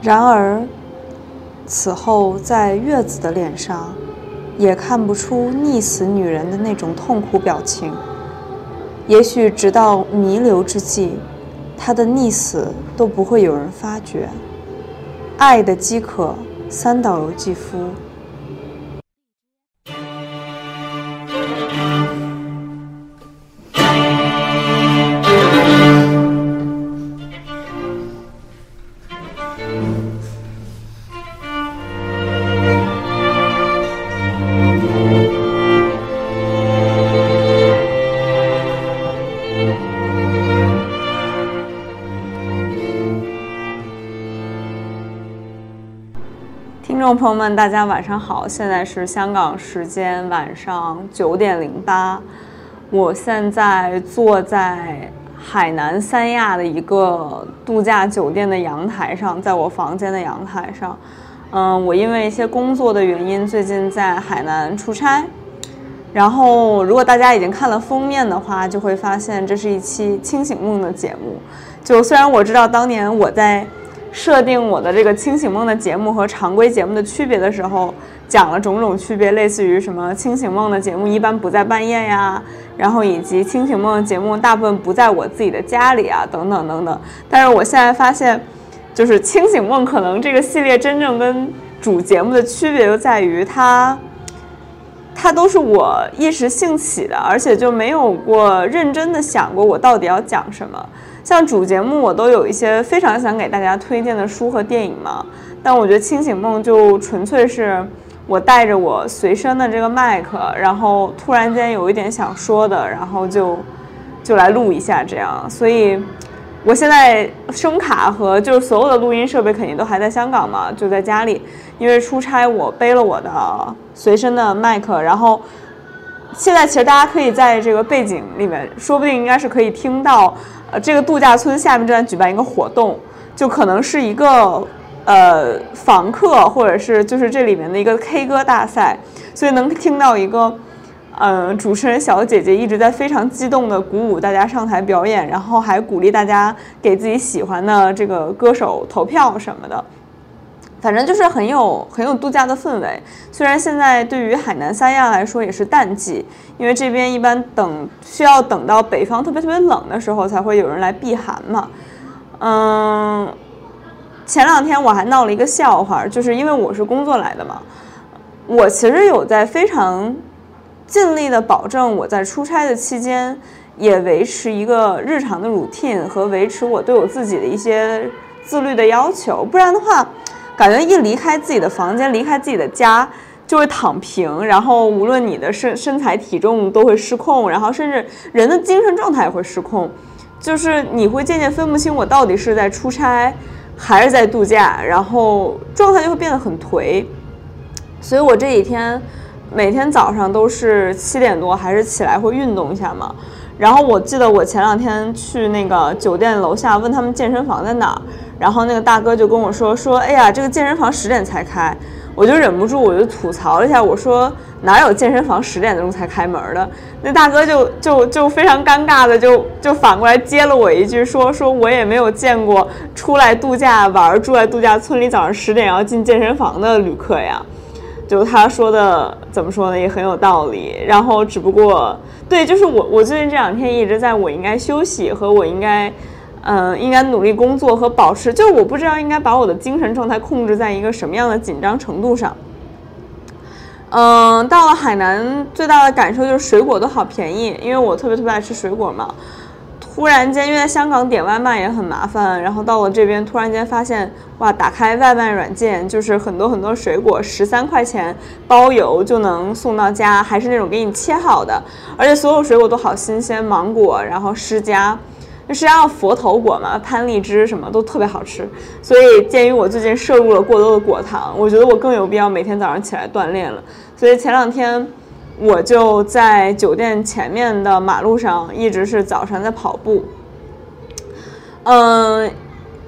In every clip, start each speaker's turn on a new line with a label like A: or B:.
A: 然而，此后在月子的脸上，也看不出溺死女人的那种痛苦表情。也许直到弥留之际，她的溺死都不会有人发觉。爱的饥渴，三岛由纪夫。朋友们，大家晚上好，现在是香港时间晚上九点零八，我现在坐在海南三亚的一个度假酒店的阳台上，在我房间的阳台上。嗯，我因为一些工作的原因，最近在海南出差。然后，如果大家已经看了封面的话，就会发现这是一期清醒梦的节目。就虽然我知道当年我在。设定我的这个清醒梦的节目和常规节目的区别的时候，讲了种种区别，类似于什么清醒梦的节目一般不在半夜呀，然后以及清醒梦的节目大部分不在我自己的家里啊，等等等等。但是我现在发现，就是清醒梦可能这个系列真正跟主节目的区别就在于它，它都是我一时兴起的，而且就没有过认真的想过我到底要讲什么。像主节目，我都有一些非常想给大家推荐的书和电影嘛。但我觉得清醒梦就纯粹是我带着我随身的这个麦克，然后突然间有一点想说的，然后就就来录一下这样。所以，我现在声卡和就是所有的录音设备肯定都还在香港嘛，就在家里。因为出差，我背了我的随身的麦克，然后现在其实大家可以在这个背景里面，说不定应该是可以听到。呃，这个度假村下面正在举办一个活动，就可能是一个呃房客，或者是就是这里面的一个 K 歌大赛，所以能听到一个嗯主持人小姐姐一直在非常激动的鼓舞大家上台表演，然后还鼓励大家给自己喜欢的这个歌手投票什么的。反正就是很有很有度假的氛围。虽然现在对于海南三亚来说也是淡季，因为这边一般等需要等到北方特别特别冷的时候才会有人来避寒嘛。嗯，前两天我还闹了一个笑话，就是因为我是工作来的嘛，我其实有在非常尽力的保证我在出差的期间也维持一个日常的 routine 和维持我对我自己的一些自律的要求，不然的话。感觉一离开自己的房间，离开自己的家，就会躺平，然后无论你的身身材体重都会失控，然后甚至人的精神状态也会失控，就是你会渐渐分不清我到底是在出差还是在度假，然后状态就会变得很颓。所以我这几天每天早上都是七点多还是起来会运动一下嘛。然后我记得我前两天去那个酒店楼下问他们健身房在哪儿，然后那个大哥就跟我说说，哎呀，这个健身房十点才开，我就忍不住我就吐槽了一下，我说哪有健身房十点钟才开门的？那大哥就就就非常尴尬的就就反过来接了我一句说说我也没有见过出来度假玩住在度假村里早上十点要进健身房的旅客呀。就他说的怎么说呢，也很有道理。然后只不过，对，就是我，我最近这两天一直在我应该休息和我应该，嗯，应该努力工作和保持，就我不知道应该把我的精神状态控制在一个什么样的紧张程度上。嗯，到了海南最大的感受就是水果都好便宜，因为我特别特别爱吃水果嘛。突然间，因为在香港点外卖也很麻烦，然后到了这边，突然间发现，哇，打开外卖软件，就是很多很多水果，十三块钱包邮就能送到家，还是那种给你切好的，而且所有水果都好新鲜，芒果，然后释迦，实际上佛头果嘛，攀荔枝什么都特别好吃。所以鉴于我最近摄入了过多的果糖，我觉得我更有必要每天早上起来锻炼了。所以前两天。我就在酒店前面的马路上，一直是早上在跑步。嗯，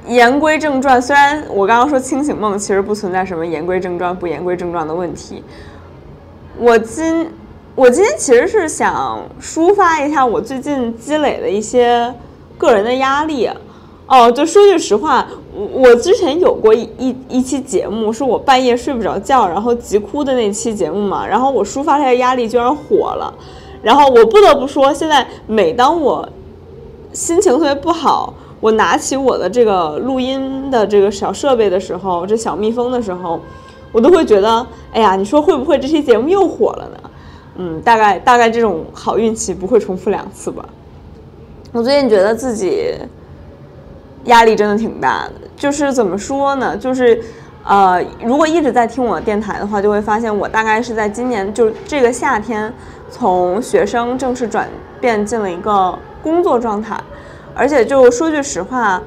A: 言归正传，虽然我刚刚说清醒梦，其实不存在什么言归正传不言归正传的问题。我今我今天其实是想抒发一下我最近积累的一些个人的压力。哦，就说句实话，我之前有过一一一期节目，是我半夜睡不着觉，然后急哭的那期节目嘛，然后我抒发出来的压力居然火了，然后我不得不说，现在每当我心情特别不好，我拿起我的这个录音的这个小设备的时候，这小蜜蜂的时候，我都会觉得，哎呀，你说会不会这期节目又火了呢？嗯，大概大概这种好运气不会重复两次吧。我最近觉得自己。压力真的挺大的，就是怎么说呢？就是，呃，如果一直在听我电台的话，就会发现我大概是在今年就这个夏天，从学生正式转变进了一个工作状态，而且就说句实话，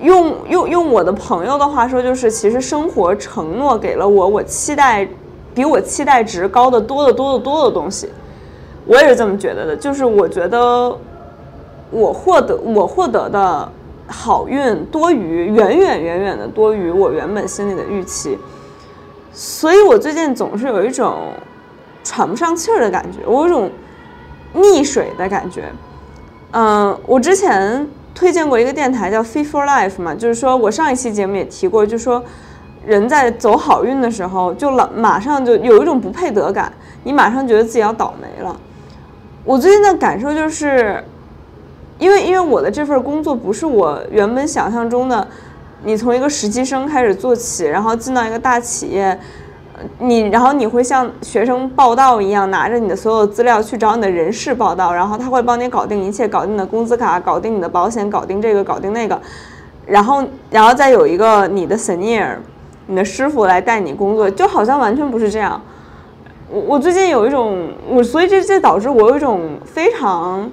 A: 用用用我的朋友的话说，就是其实生活承诺给了我我期待比我期待值高的多得多得多的东西，我也是这么觉得的，就是我觉得。我获得我获得的好运多于远远远远的多于我原本心里的预期，所以我最近总是有一种喘不上气儿的感觉，我有种溺水的感觉。嗯，我之前推荐过一个电台叫 Fit for Life 嘛，就是说我上一期节目也提过，就说人在走好运的时候，就老马上就有一种不配得感，你马上觉得自己要倒霉了。我最近的感受就是。因为因为我的这份工作不是我原本想象中的，你从一个实习生开始做起，然后进到一个大企业，你然后你会像学生报到一样，拿着你的所有资料去找你的人事报道，然后他会帮你搞定一切，搞定你的工资卡，搞定你的保险，搞定这个，搞定那个，然后然后再有一个你的 senior，你的师傅来带你工作，就好像完全不是这样。我我最近有一种我，所以这这导致我有一种非常。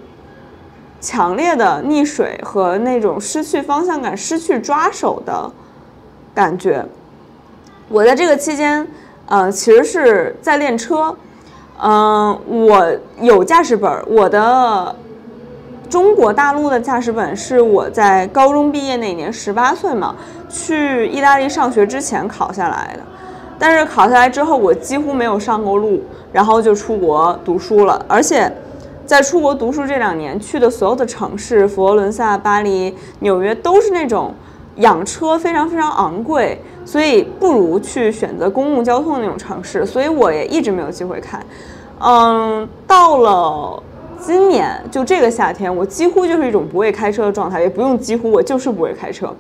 A: 强烈的溺水和那种失去方向感、失去抓手的感觉。我在这个期间，呃，其实是在练车。嗯，我有驾驶本，我的中国大陆的驾驶本是我在高中毕业那年，十八岁嘛，去意大利上学之前考下来的。但是考下来之后，我几乎没有上过路，然后就出国读书了，而且。在出国读书这两年去的所有的城市，佛罗伦萨、巴黎、纽约都是那种养车非常非常昂贵，所以不如去选择公共交通的那种城市。所以我也一直没有机会开。嗯，到了今年就这个夏天，我几乎就是一种不会开车的状态，也不用几乎，我就是不会开车。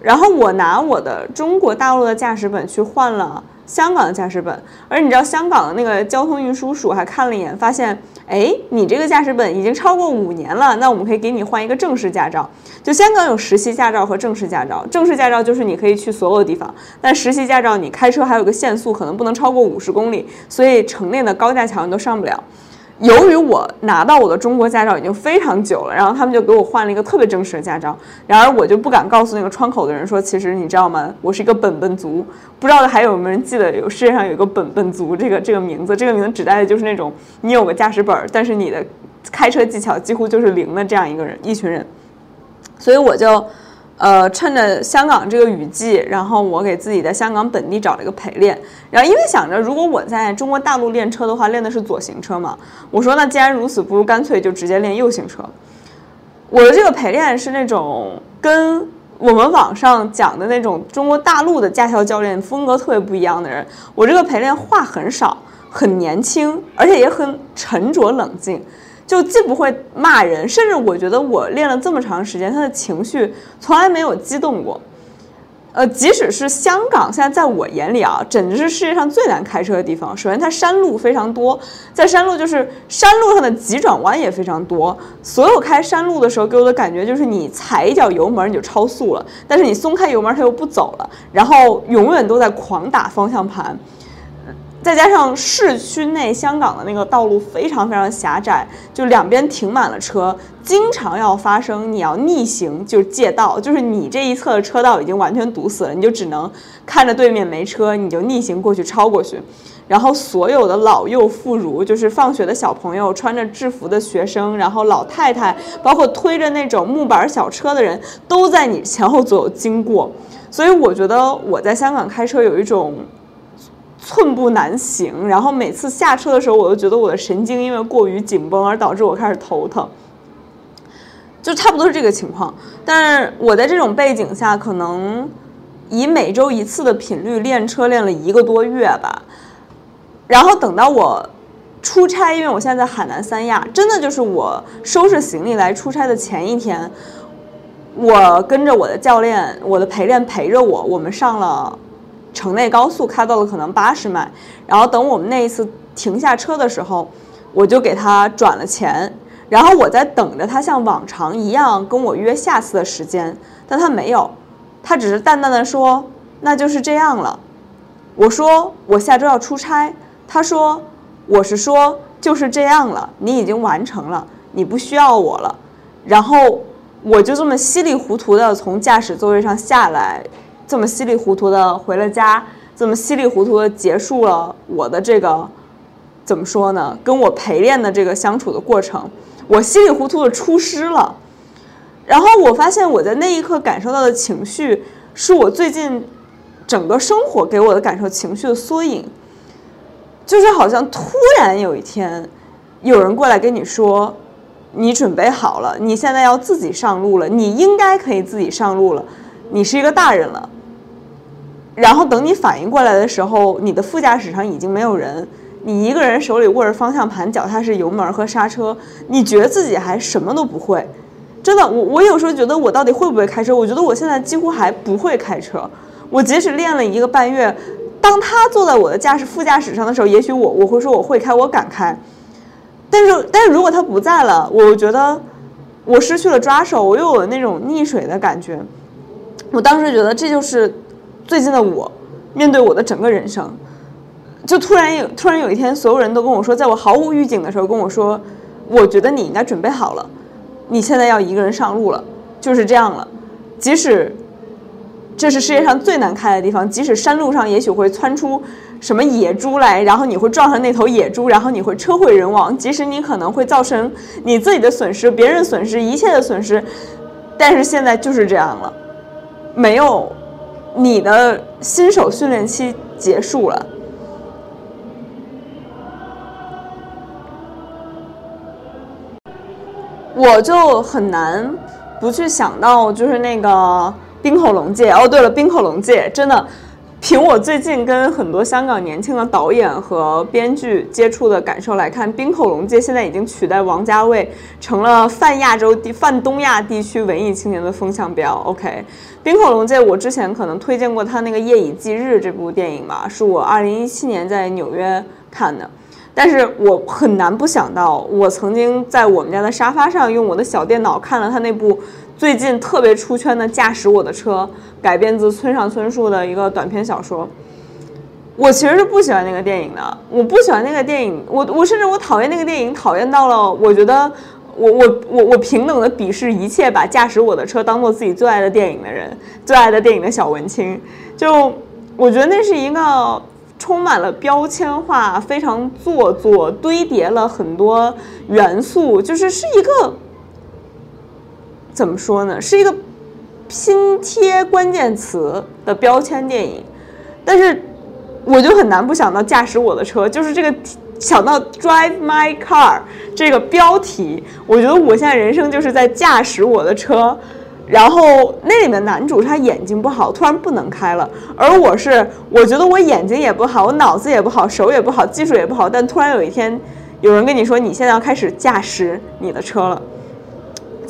A: 然后我拿我的中国大陆的驾驶本去换了。香港的驾驶本，而你知道香港的那个交通运输署还看了一眼，发现，哎，你这个驾驶本已经超过五年了，那我们可以给你换一个正式驾照。就香港有实习驾照和正式驾照，正式驾照就是你可以去所有的地方，但实习驾照你开车还有个限速，可能不能超过五十公里，所以城内的高架桥你都上不了。由于我拿到我的中国驾照已经非常久了，然后他们就给我换了一个特别正式的驾照。然而我就不敢告诉那个窗口的人说，其实你知道吗？我是一个本本族。不知道还有没有人记得有世界上有一个本本族这个这个名字？这个名字指代的就是那种你有个驾驶本，但是你的开车技巧几乎就是零的这样一个人一群人。所以我就。呃，趁着香港这个雨季，然后我给自己在香港本地找了一个陪练，然后因为想着如果我在中国大陆练车的话，练的是左行车嘛，我说那既然如此，不如干脆就直接练右行车。我的这个陪练是那种跟我们网上讲的那种中国大陆的驾校教练风格特别不一样的人。我这个陪练话很少，很年轻，而且也很沉着冷静。就既不会骂人，甚至我觉得我练了这么长时间，他的情绪从来没有激动过。呃，即使是香港，现在在我眼里啊，简直是世界上最难开车的地方。首先，它山路非常多，在山路就是山路上的急转弯也非常多。所有开山路的时候，给我的感觉就是你踩一脚油门你就超速了，但是你松开油门它又不走了，然后永远都在狂打方向盘。再加上市区内香港的那个道路非常非常狭窄，就两边停满了车，经常要发生你要逆行就借道，就是你这一侧的车道已经完全堵死了，你就只能看着对面没车，你就逆行过去超过去。然后所有的老幼妇孺，就是放学的小朋友、穿着制服的学生，然后老太太，包括推着那种木板小车的人，都在你前后左右经过。所以我觉得我在香港开车有一种。寸步难行，然后每次下车的时候，我都觉得我的神经因为过于紧绷而导致我开始头疼。就差不多是这个情况。但是我在这种背景下，可能以每周一次的频率练车练了一个多月吧。然后等到我出差，因为我现在在海南三亚，真的就是我收拾行李来出差的前一天，我跟着我的教练，我的陪练陪着我，我们上了城内高速，开到了可能八十迈。然后等我们那一次停下车的时候，我就给他转了钱。然后我在等着他像往常一样跟我约下次的时间，但他没有，他只是淡淡的说：“那就是这样了。”我说：“我下周要出差。”他说：“我是说就是这样了，你已经完成了，你不需要我了。”然后我就这么稀里糊涂的从驾驶座位上下来，这么稀里糊涂的回了家，这么稀里糊涂的结束了我的这个怎么说呢？跟我陪练的这个相处的过程，我稀里糊涂的出师了。然后我发现我在那一刻感受到的情绪，是我最近整个生活给我的感受情绪的缩影。就是好像突然有一天，有人过来跟你说，你准备好了，你现在要自己上路了，你应该可以自己上路了，你是一个大人了。然后等你反应过来的时候，你的副驾驶上已经没有人，你一个人手里握着方向盘，脚踏是油门和刹车，你觉得自己还什么都不会。真的，我我有时候觉得我到底会不会开车？我觉得我现在几乎还不会开车。我即使练了一个半月。当他坐在我的驾驶副驾驶上的时候，也许我我会说我会开，我敢开。但是，但是如果他不在了，我觉得我失去了抓手，我又有那种溺水的感觉。我当时觉得这就是最近的我，面对我的整个人生，就突然有突然有一天，所有人都跟我说，在我毫无预警的时候跟我说，我觉得你应该准备好了，你现在要一个人上路了，就是这样了，即使。这是世界上最难开的地方，即使山路上也许会窜出什么野猪来，然后你会撞上那头野猪，然后你会车毁人亡，即使你可能会造成你自己的损失、别人损失、一切的损失，但是现在就是这样了，没有，你的新手训练期结束了，我就很难不去想到，就是那个。冰口龙界哦，对了，冰口龙界真的，凭我最近跟很多香港年轻的导演和编剧接触的感受来看，冰口龙介现在已经取代王家卫成了泛亚洲地、泛东亚地区文艺青年的风向标。OK，冰口龙介，我之前可能推荐过他那个《夜以继日》这部电影吧，是我二零一七年在纽约看的，但是我很难不想到，我曾经在我们家的沙发上用我的小电脑看了他那部。最近特别出圈的《驾驶我的车》，改编自村上春树的一个短篇小说。我其实是不喜欢那个电影的，我不喜欢那个电影，我我甚至我讨厌那个电影，讨厌到了我觉得我我我我平等的鄙视一切把《驾驶我的车》当做自己最爱的电影的人，最爱的电影的小文青。就我觉得那是一个充满了标签化、非常做作、堆叠了很多元素，就是是一个。怎么说呢？是一个拼贴关键词的标签电影，但是我就很难不想到驾驶我的车，就是这个想到 Drive My Car 这个标题，我觉得我现在人生就是在驾驶我的车。然后那里面男主他眼睛不好，突然不能开了，而我是我觉得我眼睛也不好，我脑子也不好，手也不好，技术也不好，但突然有一天有人跟你说你现在要开始驾驶你的车了。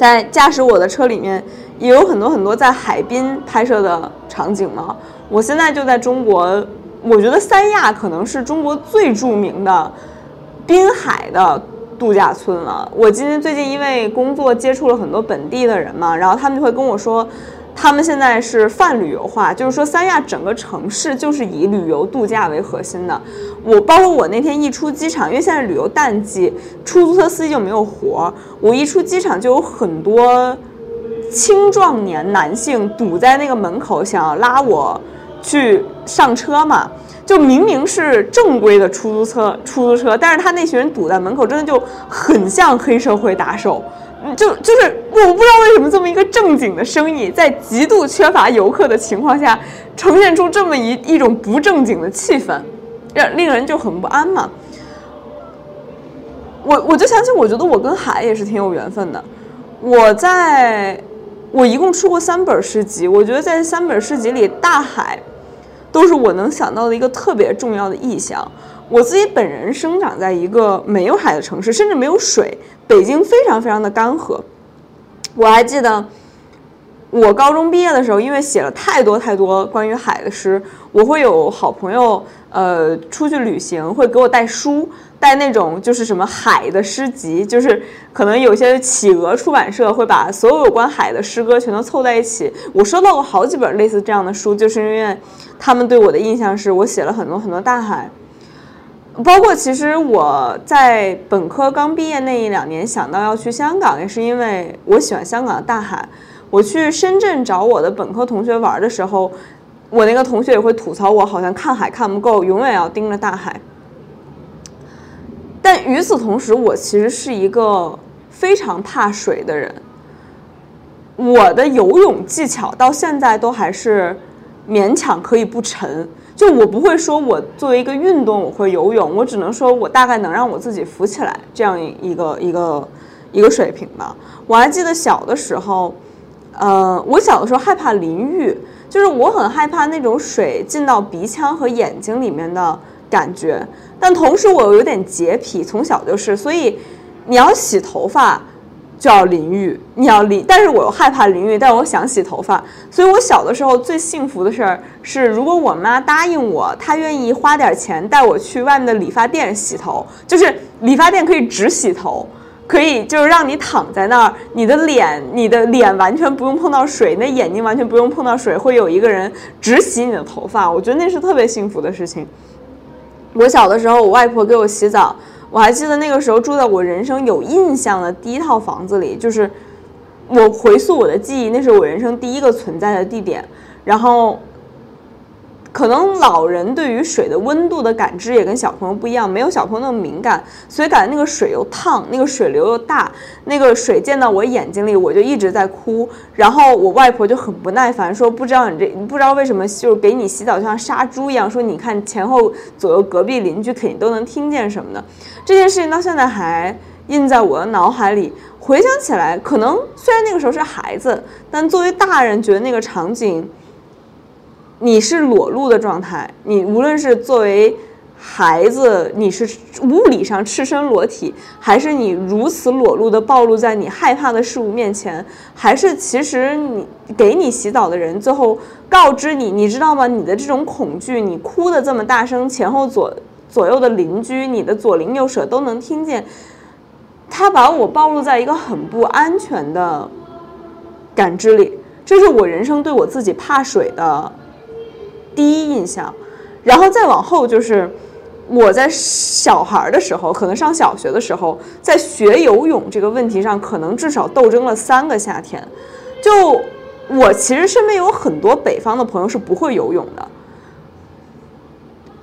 A: 在驾驶我的车里面，也有很多很多在海滨拍摄的场景嘛。我现在就在中国，我觉得三亚可能是中国最著名的滨海的度假村了。我今天最近因为工作接触了很多本地的人嘛，然后他们就会跟我说。他们现在是泛旅游化，就是说三亚整个城市就是以旅游度假为核心的。我包括我那天一出机场，因为现在旅游淡季，出租车司机就没有活儿。我一出机场就有很多青壮年男性堵在那个门口，想要拉我去上车嘛。就明明是正规的出租车，出租车，但是他那群人堵在门口，真的就很像黑社会打手。就就是我不知道为什么这么一个正经的生意，在极度缺乏游客的情况下，呈现出这么一一种不正经的气氛，让令人就很不安嘛。我我就想起，我觉得我跟海也是挺有缘分的。我在，我一共出过三本诗集，我觉得在三本诗集里，大海都是我能想到的一个特别重要的意象。我自己本人生长在一个没有海的城市，甚至没有水，北京非常非常的干涸。我还记得。我高中毕业的时候，因为写了太多太多关于海的诗，我会有好朋友，呃，出去旅行会给我带书，带那种就是什么海的诗集，就是可能有些企鹅出版社会把所有有关海的诗歌全都凑在一起。我收到过好几本类似这样的书，就是因为他们对我的印象是我写了很多很多大海，包括其实我在本科刚毕业那一两年想到要去香港，也是因为我喜欢香港的大海。我去深圳找我的本科同学玩的时候，我那个同学也会吐槽我好像看海看不够，永远要盯着大海。但与此同时，我其实是一个非常怕水的人。我的游泳技巧到现在都还是勉强可以不沉，就我不会说我作为一个运动我会游泳，我只能说我大概能让我自己浮起来这样一个一个一个水平吧。我还记得小的时候。呃，我小的时候害怕淋浴，就是我很害怕那种水进到鼻腔和眼睛里面的感觉。但同时我又有点洁癖，从小就是，所以你要洗头发就要淋浴，你要淋。但是我又害怕淋浴，但我想洗头发，所以我小的时候最幸福的事儿是，如果我妈答应我，她愿意花点钱带我去外面的理发店洗头，就是理发店可以只洗头。可以，就是让你躺在那儿，你的脸，你的脸完全不用碰到水，那眼睛完全不用碰到水，会有一个人只洗你的头发，我觉得那是特别幸福的事情。我小的时候，我外婆给我洗澡，我还记得那个时候住在我人生有印象的第一套房子里，就是我回溯我的记忆，那是我人生第一个存在的地点，然后。可能老人对于水的温度的感知也跟小朋友不一样，没有小朋友那么敏感，所以感觉那个水又烫，那个水流又大，那个水溅到我眼睛里，我就一直在哭。然后我外婆就很不耐烦，说不知道你这你不知道为什么，就是给你洗澡就像杀猪一样，说你看前后左右隔壁邻居肯定都能听见什么的。这件事情到现在还印在我的脑海里，回想起来，可能虽然那个时候是孩子，但作为大人觉得那个场景。你是裸露的状态，你无论是作为孩子，你是物理上赤身裸体，还是你如此裸露的暴露在你害怕的事物面前，还是其实你给你洗澡的人最后告知你，你知道吗？你的这种恐惧，你哭的这么大声，前后左左右的邻居，你的左邻右舍都能听见，他把我暴露在一个很不安全的感知里，这是我人生对我自己怕水的。第一印象，然后再往后就是我在小孩的时候，可能上小学的时候，在学游泳这个问题上，可能至少斗争了三个夏天。就我其实身边有很多北方的朋友是不会游泳的，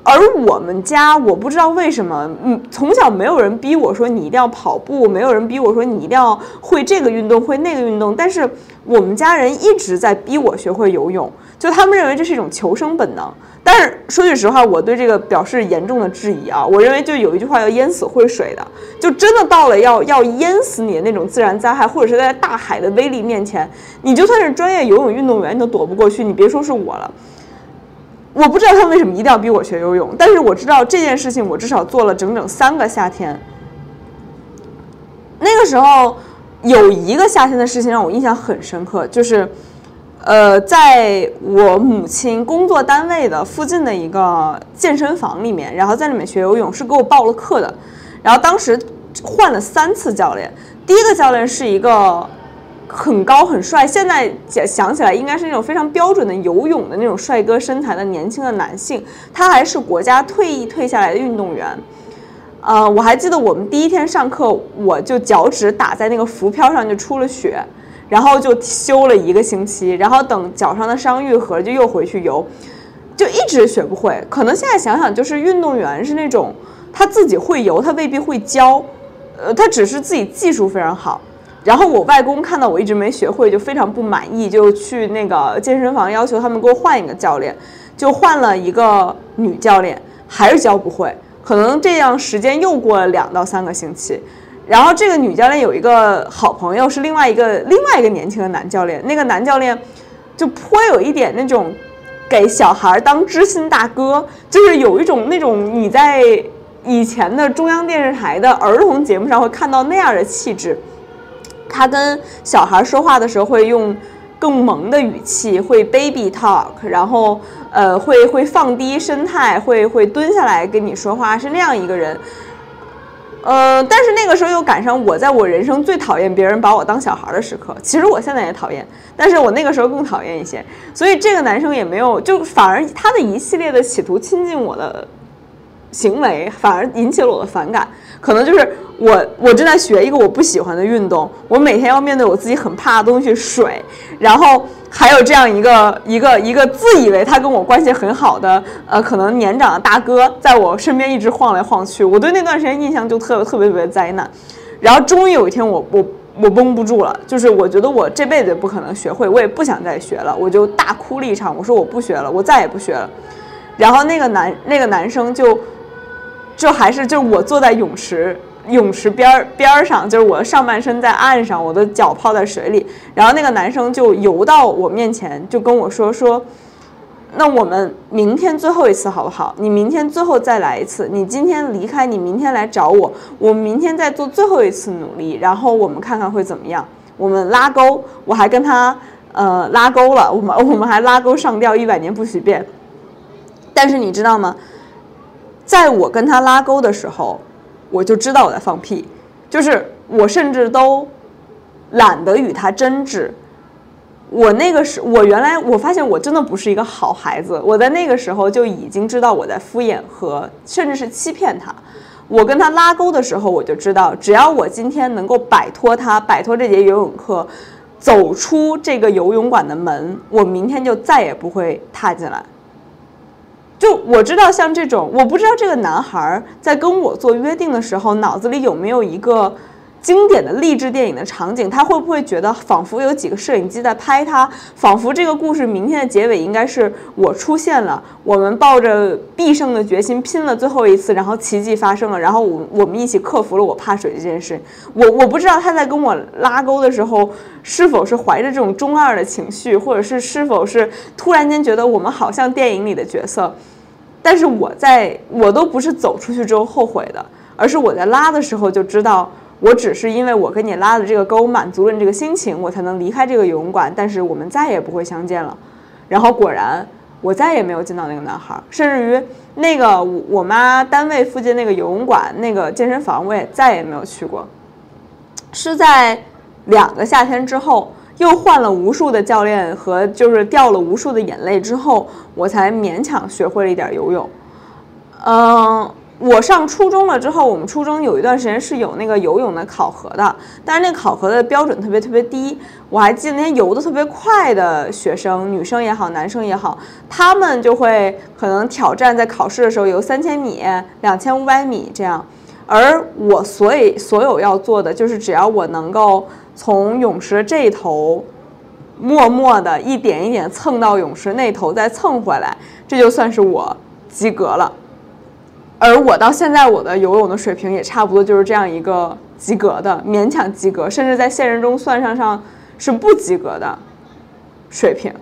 A: 而我们家我不知道为什么，嗯，从小没有人逼我说你一定要跑步，没有人逼我说你一定要会这个运动会那个运动，但是我们家人一直在逼我学会游泳。就他们认为这是一种求生本能，但是说句实话，我对这个表示严重的质疑啊！我认为就有一句话叫淹死会水的，就真的到了要要淹死你的那种自然灾害，或者是在大海的威力面前，你就算是专业游泳运动员，你都躲不过去。你别说是我了，我不知道他为什么一定要逼我学游泳，但是我知道这件事情，我至少做了整整三个夏天。那个时候有一个夏天的事情让我印象很深刻，就是。呃，在我母亲工作单位的附近的一个健身房里面，然后在里面学游泳，是给我报了课的。然后当时换了三次教练，第一个教练是一个很高很帅，现在想想起来应该是那种非常标准的游泳的那种帅哥身材的年轻的男性，他还是国家退役退下来的运动员。呃，我还记得我们第一天上课，我就脚趾打在那个浮漂上就出了血。然后就休了一个星期，然后等脚上的伤愈合，就又回去游，就一直学不会。可能现在想想，就是运动员是那种他自己会游，他未必会教，呃，他只是自己技术非常好。然后我外公看到我一直没学会，就非常不满意，就去那个健身房要求他们给我换一个教练，就换了一个女教练，还是教不会。可能这样时间又过了两到三个星期。然后这个女教练有一个好朋友是另外一个另外一个年轻的男教练，那个男教练就颇有一点那种给小孩当知心大哥，就是有一种那种你在以前的中央电视台的儿童节目上会看到那样的气质。他跟小孩说话的时候会用更萌的语气，会 baby talk，然后呃会会放低身态，会会蹲下来跟你说话，是那样一个人。呃，但是那个时候又赶上我在我人生最讨厌别人把我当小孩的时刻。其实我现在也讨厌，但是我那个时候更讨厌一些。所以这个男生也没有，就反而他的一系列的企图亲近我的。行为反而引起了我的反感，可能就是我我正在学一个我不喜欢的运动，我每天要面对我自己很怕的东西水，然后还有这样一个一个一个自以为他跟我关系很好的呃可能年长的大哥在我身边一直晃来晃去，我对那段时间印象就特别特别特别灾难，然后终于有一天我我我绷不住了，就是我觉得我这辈子不可能学会，我也不想再学了，我就大哭了一场，我说我不学了，我再也不学了，然后那个男那个男生就。就还是就是我坐在泳池泳池边儿边儿上，就是我的上半身在岸上，我的脚泡在水里，然后那个男生就游到我面前，就跟我说说，那我们明天最后一次好不好？你明天最后再来一次，你今天离开，你明天来找我，我们明天再做最后一次努力，然后我们看看会怎么样？我们拉钩，我还跟他呃拉钩了，我们我们还拉钩上吊，一百年不许变。但是你知道吗？在我跟他拉钩的时候，我就知道我在放屁，就是我甚至都懒得与他争执。我那个时，我原来我发现我真的不是一个好孩子。我在那个时候就已经知道我在敷衍和甚至是欺骗他。我跟他拉钩的时候，我就知道，只要我今天能够摆脱他，摆脱这节游泳课，走出这个游泳馆的门，我明天就再也不会踏进来。就我知道，像这种，我不知道这个男孩在跟我做约定的时候，脑子里有没有一个经典的励志电影的场景？他会不会觉得仿佛有几个摄影机在拍他？仿佛这个故事明天的结尾应该是我出现了，我们抱着必胜的决心拼了最后一次，然后奇迹发生了，然后我我们一起克服了我怕水这件事。我我不知道他在跟我拉钩的时候，是否是怀着这种中二的情绪，或者是是否是突然间觉得我们好像电影里的角色。但是我在我都不是走出去之后后悔的，而是我在拉的时候就知道，我只是因为我跟你拉的这个钩满足了你这个心情，我才能离开这个游泳馆。但是我们再也不会相见了。然后果然，我再也没有见到那个男孩，甚至于那个我妈单位附近那个游泳馆那个健身房，我也再也没有去过。是在两个夏天之后。又换了无数的教练和就是掉了无数的眼泪之后，我才勉强学会了一点游泳。嗯，我上初中了之后，我们初中有一段时间是有那个游泳的考核的，但是那考核的标准特别特别低。我还记得那些游的特别快的学生，女生也好，男生也好，他们就会可能挑战在考试的时候游三千米、两千五百米这样。而我所以所有要做的就是，只要我能够。从泳池这头，默默的一点一点蹭到泳池那头，再蹭回来，这就算是我及格了。而我到现在我的游泳的水平也差不多就是这样一个及格的，勉强及格，甚至在现实中算上上是不及格的水平。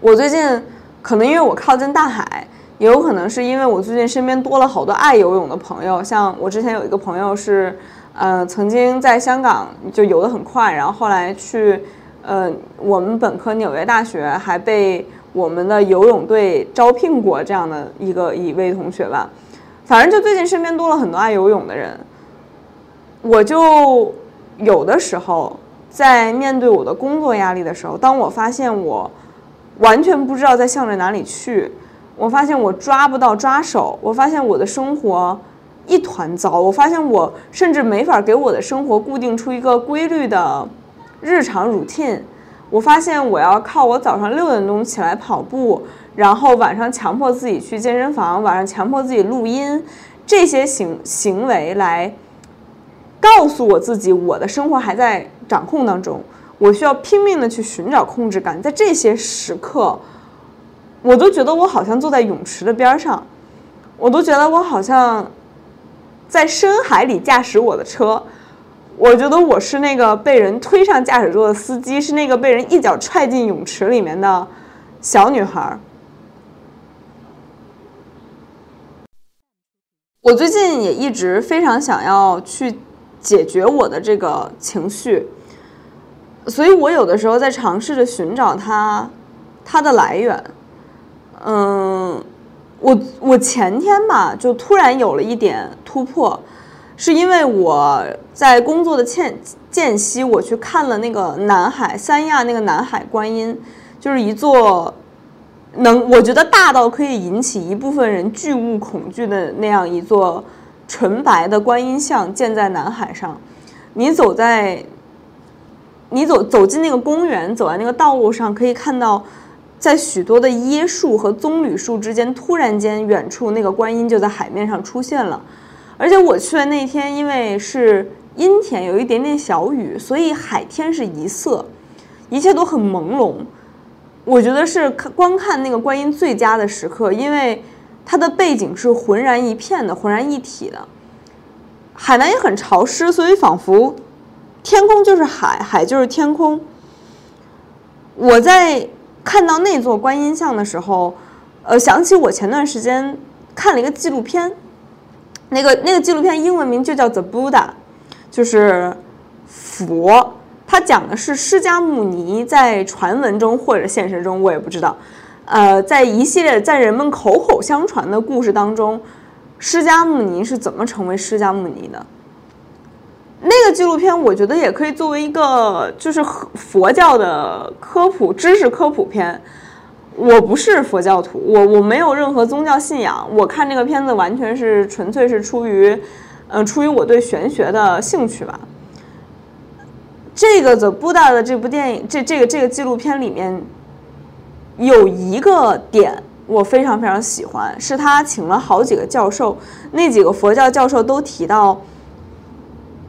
A: 我最近可能因为我靠近大海，也有可能是因为我最近身边多了好多爱游泳的朋友，像我之前有一个朋友是。呃，曾经在香港就游得很快，然后后来去，呃，我们本科纽约大学还被我们的游泳队招聘过这样的一个一位同学吧。反正就最近身边多了很多爱游泳的人，我就有的时候在面对我的工作压力的时候，当我发现我完全不知道在向着哪里去，我发现我抓不到抓手，我发现我的生活。一团糟，我发现我甚至没法给我的生活固定出一个规律的日常 routine。我发现我要靠我早上六点钟起来跑步，然后晚上强迫自己去健身房，晚上强迫自己录音，这些行行为来告诉我自己我的生活还在掌控当中。我需要拼命的去寻找控制感，在这些时刻，我都觉得我好像坐在泳池的边上，我都觉得我好像。在深海里驾驶我的车。我觉得我是那个被人推上驾驶座的司机，是那个被人一脚踹进泳池里面的小女孩。我最近也一直非常想要去解决我的这个情绪，所以我有的时候在尝试着寻找它，它的来源。嗯，我我前天吧，就突然有了一点突破。是因为我在工作的间间隙，我去看了那个南海三亚那个南海观音，就是一座能我觉得大到可以引起一部分人巨物恐惧的那样一座纯白的观音像建在南海上。你走在你走走进那个公园，走在那个道路上，可以看到在许多的椰树和棕榈树之间，突然间远处那个观音就在海面上出现了。而且我去的那天，因为是阴天，有一点点小雨，所以海天是一色，一切都很朦胧。我觉得是看观看那个观音最佳的时刻，因为它的背景是浑然一片的，浑然一体的。海南也很潮湿，所以仿佛天空就是海，海就是天空。我在看到那座观音像的时候，呃，想起我前段时间看了一个纪录片。那个那个纪录片英文名就叫 The Buddha，就是佛。它讲的是释迦牟尼在传闻中或者现实中，我也不知道。呃，在一系列在人们口口相传的故事当中，释迦牟尼是怎么成为释迦牟尼的？那个纪录片我觉得也可以作为一个就是佛教的科普知识科普片。我不是佛教徒，我我没有任何宗教信仰。我看这个片子完全是纯粹是出于，嗯，出于我对玄学的兴趣吧。这个 The Buddha 的这部电影，这这个这个纪录片里面有一个点我非常非常喜欢，是他请了好几个教授，那几个佛教教授都提到，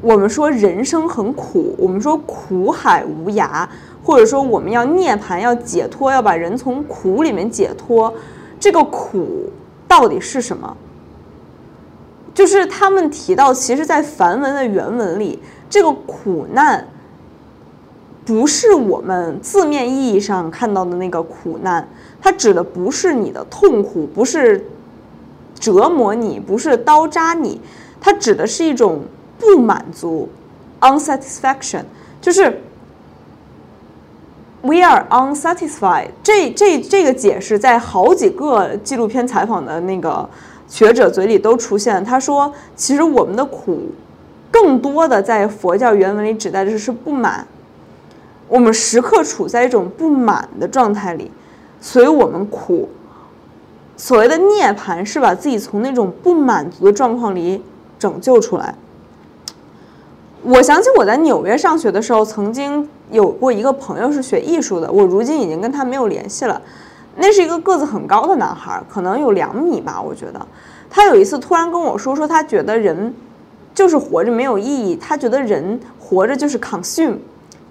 A: 我们说人生很苦，我们说苦海无涯。或者说，我们要涅槃，要解脱，要把人从苦里面解脱。这个苦到底是什么？就是他们提到，其实，在梵文的原文里，这个苦难不是我们字面意义上看到的那个苦难，它指的不是你的痛苦，不是折磨你，不是刀扎你，它指的是一种不满足，unsatisfaction，就是。We are unsatisfied。这这这个解释在好几个纪录片采访的那个学者嘴里都出现。他说，其实我们的苦，更多的在佛教原文里指代的是不满。我们时刻处在一种不满的状态里，所以我们苦。所谓的涅槃，是把自己从那种不满足的状况里拯救出来。我想起我在纽约上学的时候，曾经有过一个朋友是学艺术的，我如今已经跟他没有联系了。那是一个个子很高的男孩，可能有两米吧，我觉得。他有一次突然跟我说，说他觉得人就是活着没有意义，他觉得人活着就是 consume，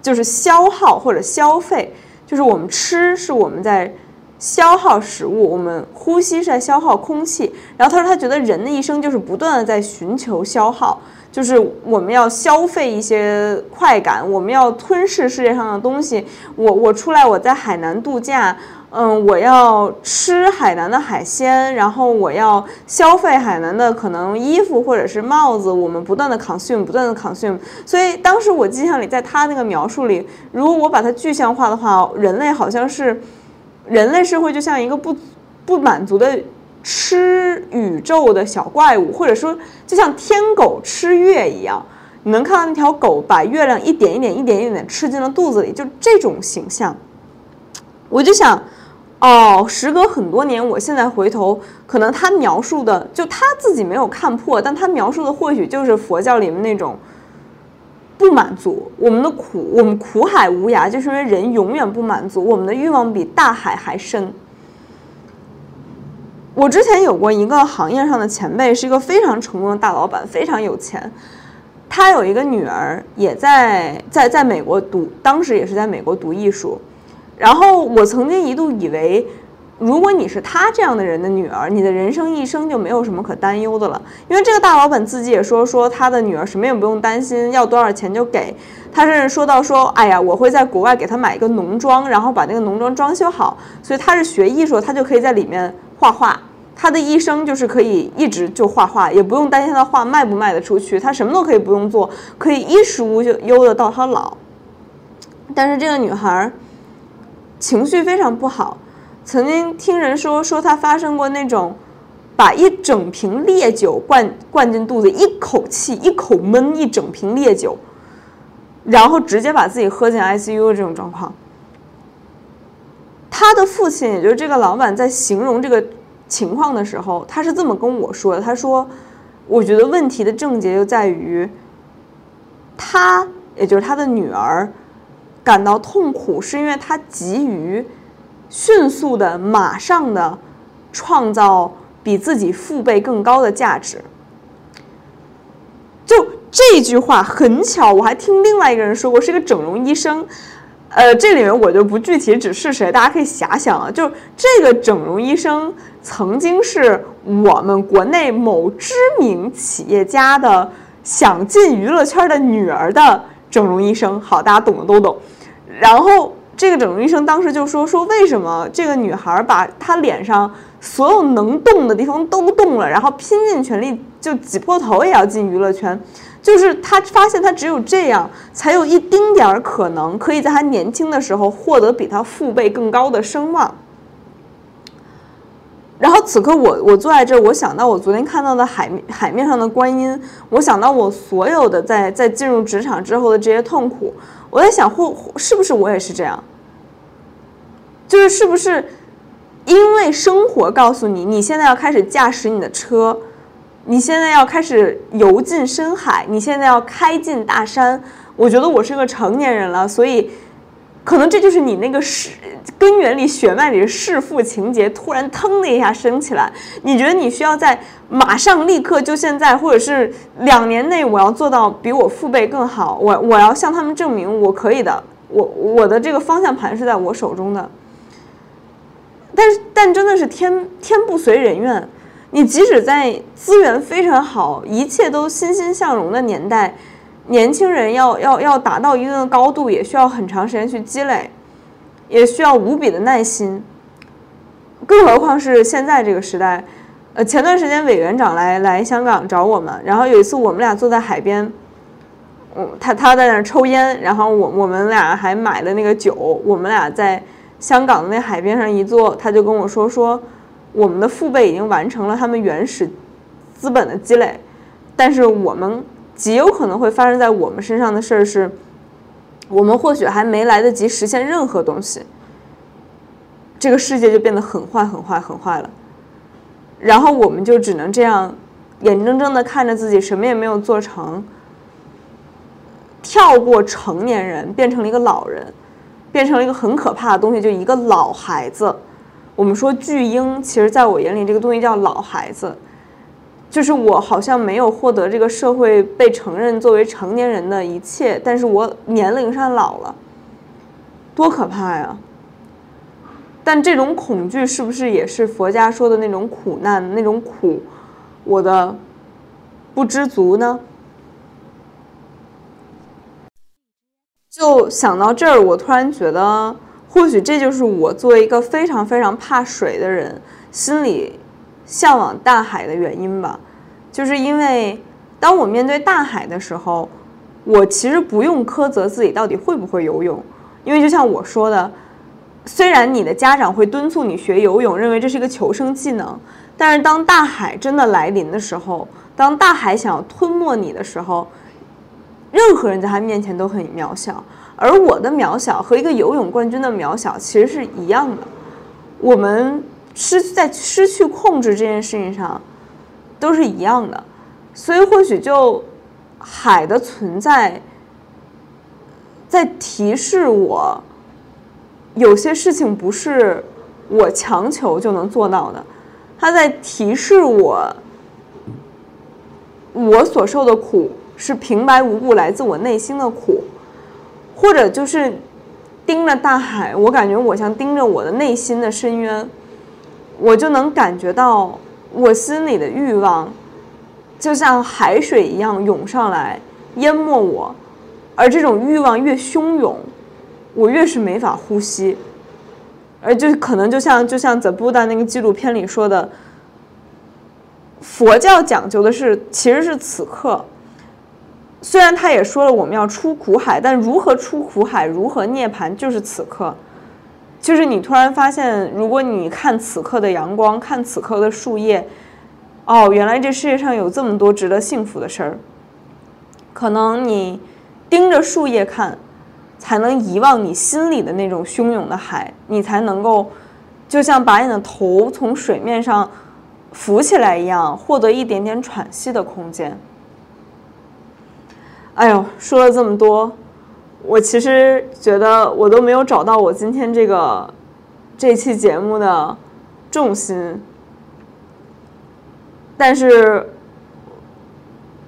A: 就是消耗或者消费，就是我们吃是我们在消耗食物，我们呼吸是在消耗空气。然后他说他觉得人的一生就是不断的在寻求消耗。就是我们要消费一些快感，我们要吞噬世界上的东西。我我出来，我在海南度假，嗯，我要吃海南的海鲜，然后我要消费海南的可能衣服或者是帽子。我们不断的 consume，不断的 consume。所以当时我印象里，在他那个描述里，如果我把它具象化的话，人类好像是人类社会就像一个不不满足的。吃宇宙的小怪物，或者说就像天狗吃月一样，你能看到那条狗把月亮一点一点、一点一点吃进了肚子里，就这种形象。我就想，哦，时隔很多年，我现在回头，可能他描述的，就他自己没有看破，但他描述的或许就是佛教里面那种不满足。我们的苦，我们苦海无涯，就是因为人永远不满足，我们的欲望比大海还深。我之前有过一个行业上的前辈，是一个非常成功的大老板，非常有钱。他有一个女儿，也在在在美国读，当时也是在美国读艺术。然后我曾经一度以为，如果你是他这样的人的女儿，你的人生一生就没有什么可担忧的了。因为这个大老板自己也说，说他的女儿什么也不用担心，要多少钱就给。他甚至说到说，哎呀，我会在国外给他买一个农庄，然后把那个农庄装修好。所以他是学艺术，他就可以在里面画画。他的一生就是可以一直就画画，也不用担心他画卖不卖得出去，他什么都可以不用做，可以衣食无忧的到他老。但是这个女孩情绪非常不好。曾经听人说，说他发生过那种，把一整瓶烈酒灌灌进肚子，一口气一口闷一整瓶烈酒，然后直接把自己喝进 ICU 的这种状况。他的父亲，也就是这个老板，在形容这个情况的时候，他是这么跟我说的：“他说，我觉得问题的症结就在于，他，也就是他的女儿，感到痛苦，是因为他急于。”迅速的、马上的创造比自己父辈更高的价值。就这句话很巧，我还听另外一个人说过，是一个整容医生。呃，这里面我就不具体指是谁，大家可以遐想啊。就这个整容医生曾经是我们国内某知名企业家的想进娱乐圈的女儿的整容医生。好，大家懂的都懂。然后。这个整容医生当时就说：“说为什么这个女孩把她脸上所有能动的地方都动了，然后拼尽全力就挤破头也要进娱乐圈，就是她发现她只有这样，才有一丁点儿可能可以在她年轻的时候获得比她父辈更高的声望。”然后此刻我我坐在这，我想到我昨天看到的海海面上的观音，我想到我所有的在在进入职场之后的这些痛苦。我在想，或是不是我也是这样？就是是不是因为生活告诉你，你现在要开始驾驶你的车，你现在要开始游进深海，你现在要开进大山？我觉得我是个成年人了，所以可能这就是你那个是根源里血脉里的弑父情节突然腾的一下升起来。你觉得你需要在马上、立刻、就现在，或者是两年内，我要做到比我父辈更好。我我要向他们证明我可以的。我我的这个方向盘是在我手中的。但是但真的是天天不随人愿。你即使在资源非常好、一切都欣欣向荣的年代，年轻人要要要达到一定的高度，也需要很长时间去积累，也需要无比的耐心。更何况是现在这个时代。呃，前段时间委员长来来香港找我们，然后有一次我们俩坐在海边，嗯，他他在那儿抽烟，然后我我们俩还买了那个酒，我们俩在香港的那海边上一坐，他就跟我说说，我们的父辈已经完成了他们原始资本的积累，但是我们极有可能会发生在我们身上的事儿是，我们或许还没来得及实现任何东西，这个世界就变得很坏很坏很坏了。然后我们就只能这样，眼睁睁的看着自己什么也没有做成，跳过成年人，变成了一个老人，变成了一个很可怕的东西，就一个老孩子。我们说巨婴，其实在我眼里，这个东西叫老孩子，就是我好像没有获得这个社会被承认作为成年人的一切，但是我年龄上老了，多可怕呀！但这种恐惧是不是也是佛家说的那种苦难、那种苦？我的不知足呢？就想到这儿，我突然觉得，或许这就是我作为一个非常非常怕水的人，心里向往大海的原因吧。就是因为当我面对大海的时候，我其实不用苛责自己到底会不会游泳，因为就像我说的。虽然你的家长会敦促你学游泳，认为这是一个求生技能，但是当大海真的来临的时候，当大海想要吞没你的时候，任何人在他面前都很渺小。而我的渺小和一个游泳冠军的渺小其实是一样的。我们失在失去控制这件事情上都是一样的，所以或许就海的存在在提示我。有些事情不是我强求就能做到的，他在提示我，我所受的苦是平白无故来自我内心的苦，或者就是盯着大海，我感觉我像盯着我的内心的深渊，我就能感觉到我心里的欲望，就像海水一样涌上来，淹没我。而这种欲望越汹涌，我越是没法呼吸。而就可能就像就像 The Buddha 那个纪录片里说的，佛教讲究的是其实是此刻。虽然他也说了我们要出苦海，但如何出苦海，如何涅槃，就是此刻。就是你突然发现，如果你看此刻的阳光，看此刻的树叶，哦，原来这世界上有这么多值得幸福的事儿。可能你盯着树叶看，才能遗忘你心里的那种汹涌的海，你才能够，就像把你的头从水面上浮起来一样，获得一点点喘息的空间。哎呦，说了这么多。我其实觉得我都没有找到我今天这个这期节目的重心，但是，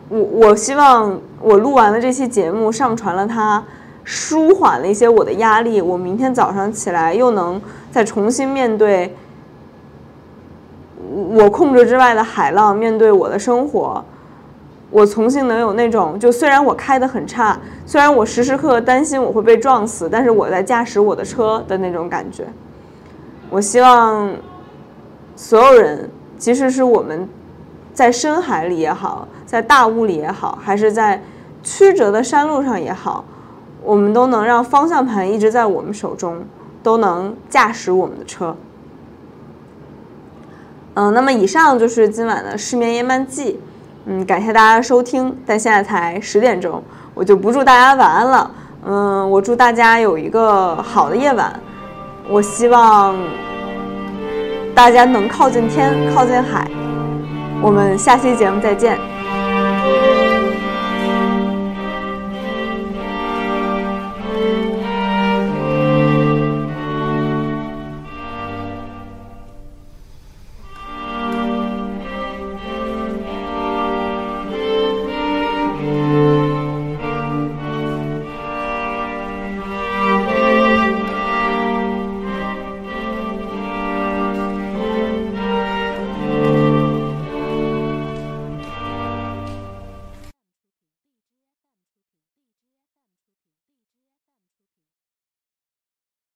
A: 我我希望我录完了这期节目，上传了它，舒缓了一些我的压力。我明天早上起来又能再重新面对我控制之外的海浪，面对我的生活。我重新能有那种，就虽然我开的很差，虽然我时时刻刻担心我会被撞死，但是我在驾驶我的车的那种感觉。我希望所有人，即使是我们在深海里也好，在大雾里也好，还是在曲折的山路上也好，我们都能让方向盘一直在我们手中，都能驾驶我们的车。嗯，那么以上就是今晚的失眠夜漫记。嗯，感谢大家收听，但现在才十点钟，我就不祝大家晚安了。嗯，我祝大家有一个好的夜晚。我希望大家能靠近天，靠近海。我们下期节目再见。